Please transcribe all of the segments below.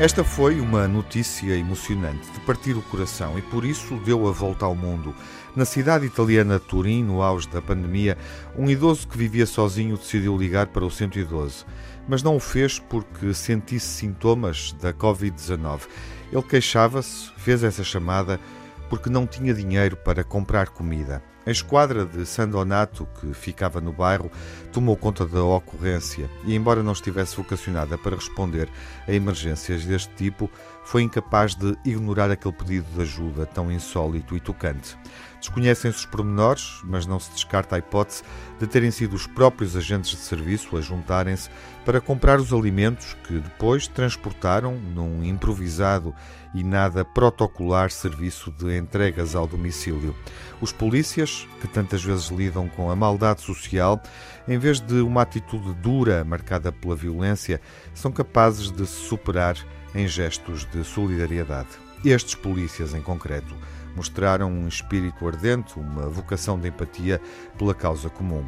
Esta foi uma notícia emocionante, de partir o coração, e por isso deu a volta ao mundo. Na cidade italiana de Turim, no auge da pandemia, um idoso que vivia sozinho decidiu ligar para o 112, mas não o fez porque sentisse sintomas da Covid-19. Ele queixava-se, fez essa chamada porque não tinha dinheiro para comprar comida. A esquadra de San Donato, que ficava no bairro, tomou conta da ocorrência e, embora não estivesse vocacionada para responder a emergências deste tipo, foi incapaz de ignorar aquele pedido de ajuda tão insólito e tocante. Desconhecem-se os pormenores, mas não se descarta a hipótese de terem sido os próprios agentes de serviço a juntarem-se para comprar os alimentos que depois transportaram num improvisado e nada protocolar serviço de entregas ao domicílio. Os polícias, que tantas vezes lidam com a maldade social, em vez de uma atitude dura marcada pela violência, são capazes de se superar em gestos de solidariedade. Estes polícias, em concreto, mostraram um espírito ardente, uma vocação de empatia pela causa comum.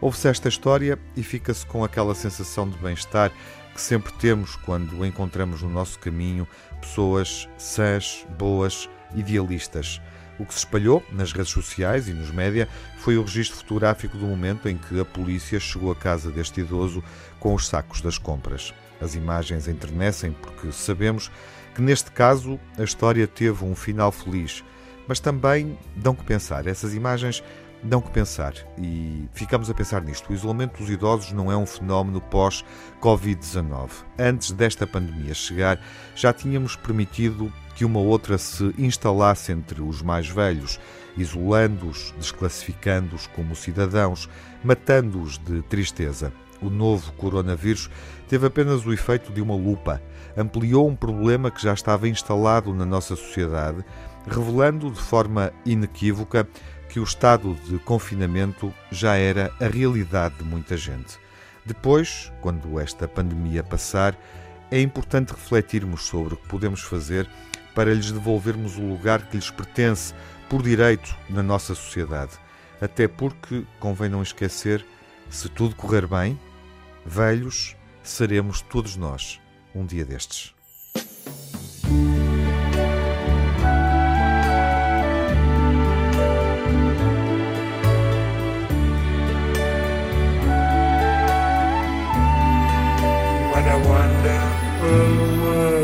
Ouve-se esta história e fica-se com aquela sensação de bem-estar que sempre temos quando encontramos no nosso caminho pessoas sãs, boas, idealistas. O que se espalhou nas redes sociais e nos média foi o registro fotográfico do momento em que a polícia chegou à casa deste idoso com os sacos das compras. As imagens enternecem porque sabemos que neste caso a história teve um final feliz mas também dão que pensar. Essas imagens dão que pensar e ficamos a pensar nisto. O isolamento dos idosos não é um fenómeno pós-Covid-19. Antes desta pandemia chegar, já tínhamos permitido que uma outra se instalasse entre os mais velhos, isolando-os, desclassificando-os como cidadãos, matando-os de tristeza. O novo coronavírus teve apenas o efeito de uma lupa, ampliou um problema que já estava instalado na nossa sociedade revelando de forma inequívoca que o estado de confinamento já era a realidade de muita gente. Depois, quando esta pandemia passar, é importante refletirmos sobre o que podemos fazer para lhes devolvermos o lugar que lhes pertence por direito na nossa sociedade. Até porque, convém não esquecer, se tudo correr bem, velhos seremos todos nós um dia destes. a wonderful world.